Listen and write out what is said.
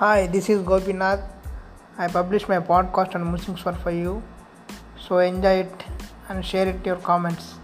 Hi, this is Gopinath. I publish my podcast on Muslims for You. So enjoy it and share it your comments.